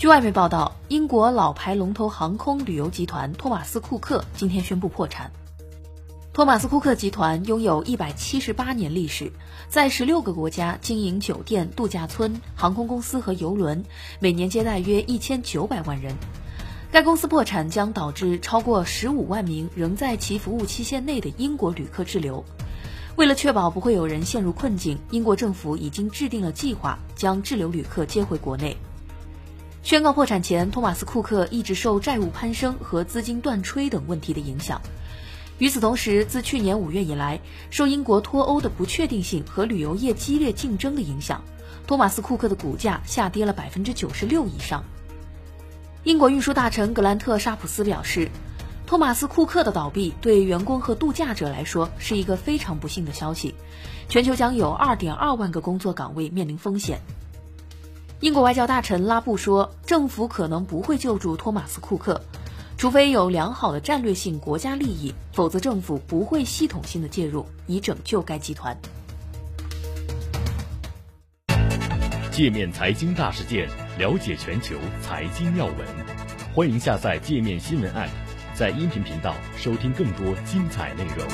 据外媒报道，英国老牌龙头航空旅游集团托马斯库克今天宣布破产。托马斯库克集团拥有一百七十八年历史，在十六个国家经营酒店、度假村、航空公司和邮轮，每年接待约一千九百万人。该公司破产将导致超过十五万名仍在其服务期限内的英国旅客滞留。为了确保不会有人陷入困境，英国政府已经制定了计划，将滞留旅客接回国内。宣告破产前，托马斯库克一直受债务攀升和资金断炊等问题的影响。与此同时，自去年五月以来，受英国脱欧的不确定性和旅游业激烈竞争的影响，托马斯·库克的股价下跌了百分之九十六以上。英国运输大臣格兰特·沙普斯表示，托马斯·库克的倒闭对员工和度假者来说是一个非常不幸的消息，全球将有二点二万个工作岗位面临风险。英国外交大臣拉布说，政府可能不会救助托马斯·库克。除非有良好的战略性国家利益，否则政府不会系统性的介入以拯救该集团。界面财经大事件，了解全球财经要闻，欢迎下载界面新闻 App，在音频频道收听更多精彩内容。